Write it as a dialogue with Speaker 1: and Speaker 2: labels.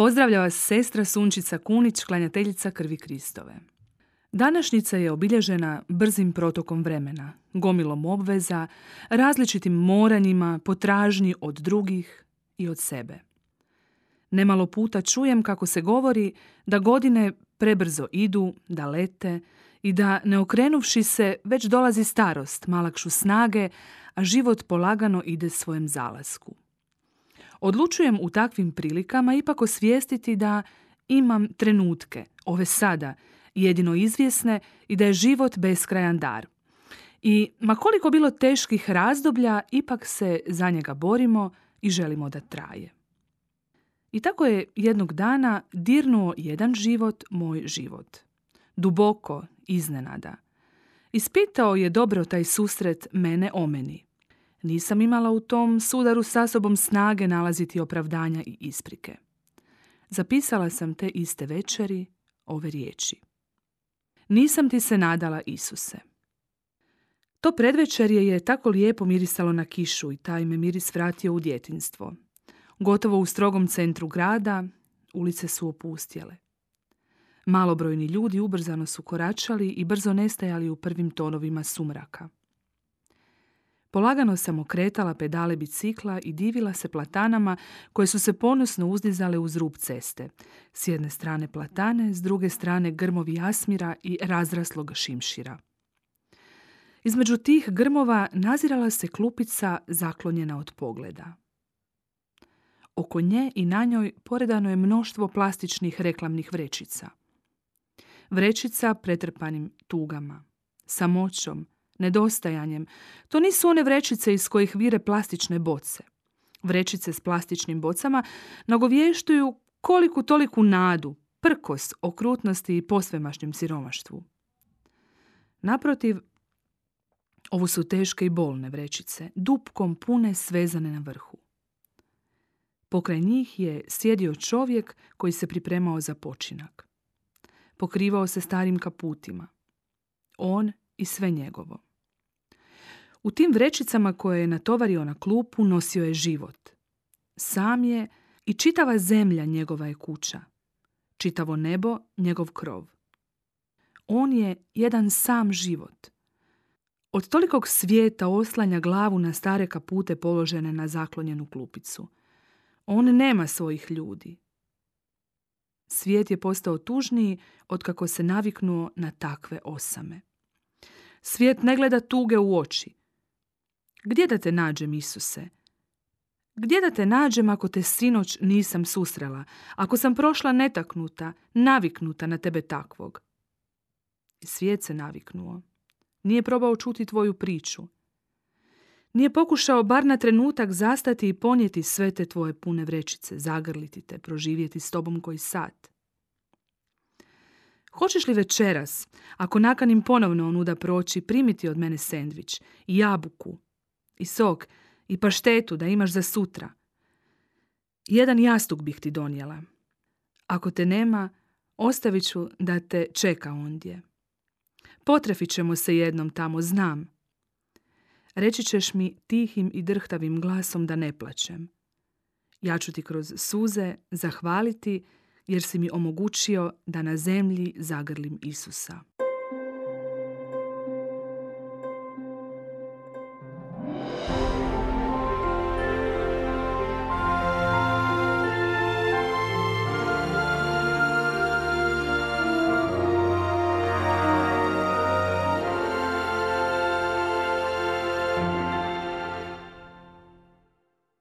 Speaker 1: Pozdravlja vas sestra Sunčica Kunić, klanjateljica krvi Kristove. Današnjica je obilježena brzim protokom vremena, gomilom obveza, različitim moranjima, potražnji od drugih i od sebe. Nemalo puta čujem kako se govori da godine prebrzo idu, da lete i da ne okrenuvši se već dolazi starost, malakšu snage, a život polagano ide svojem zalasku. Odlučujem u takvim prilikama ipak osvijestiti da imam trenutke, ove sada, jedino izvjesne i da je život beskrajan dar. I ma koliko bilo teških razdoblja, ipak se za njega borimo i želimo da traje. I tako je jednog dana dirnuo jedan život moj život. Duboko, iznenada. Ispitao je dobro taj susret mene o meni. Nisam imala u tom sudaru sa sobom snage nalaziti opravdanja i isprike. Zapisala sam te iste večeri ove riječi. Nisam ti se nadala, Isuse. To predvečerje je tako lijepo mirisalo na kišu i taj me miris vratio u djetinstvo. Gotovo u strogom centru grada, ulice su opustjele. Malobrojni ljudi ubrzano su koračali i brzo nestajali u prvim tonovima sumraka. Polagano sam okretala pedale bicikla i divila se platanama koje su se ponosno uzdizale uz rub ceste. S jedne strane platane, s druge strane grmovi jasmira i razraslog šimšira. Između tih grmova nazirala se klupica zaklonjena od pogleda. Oko nje i na njoj poredano je mnoštvo plastičnih reklamnih vrećica. Vrećica pretrpanim tugama, samoćom, nedostajanjem. To nisu one vrećice iz kojih vire plastične boce. Vrećice s plastičnim bocama nagovještuju koliku toliku nadu, prkos, okrutnosti i posvemašnjem siromaštvu. Naprotiv, ovo su teške i bolne vrećice, dupkom pune svezane na vrhu. Pokraj njih je sjedio čovjek koji se pripremao za počinak. Pokrivao se starim kaputima. On i sve njegovo. U tim vrećicama koje je natovario na klupu nosio je život. Sam je i čitava zemlja njegova je kuća. Čitavo nebo njegov krov. On je jedan sam život. Od tolikog svijeta oslanja glavu na stare kapute položene na zaklonjenu klupicu. On nema svojih ljudi. Svijet je postao tužniji od kako se naviknuo na takve osame. Svijet ne gleda tuge u oči, gdje da te nađem, Isuse? Gdje da te nađem ako te sinoć nisam susrela, ako sam prošla netaknuta, naviknuta na tebe takvog? Svijet se naviknuo. Nije probao čuti tvoju priču. Nije pokušao bar na trenutak zastati i ponijeti sve te tvoje pune vrećice, zagrliti te, proživjeti s tobom koji sat. Hoćeš li večeras, ako nakanim ponovno onuda proći, primiti od mene sendvič i jabuku, i sok i paštetu da imaš za sutra. Jedan jastuk bih ti donijela. Ako te nema, ostavit ću da te čeka ondje. Potrefit ćemo se jednom tamo, znam. Reći ćeš mi tihim i drhtavim glasom da ne plaćem. Ja ću ti kroz suze zahvaliti jer si mi omogućio da na zemlji zagrlim Isusa.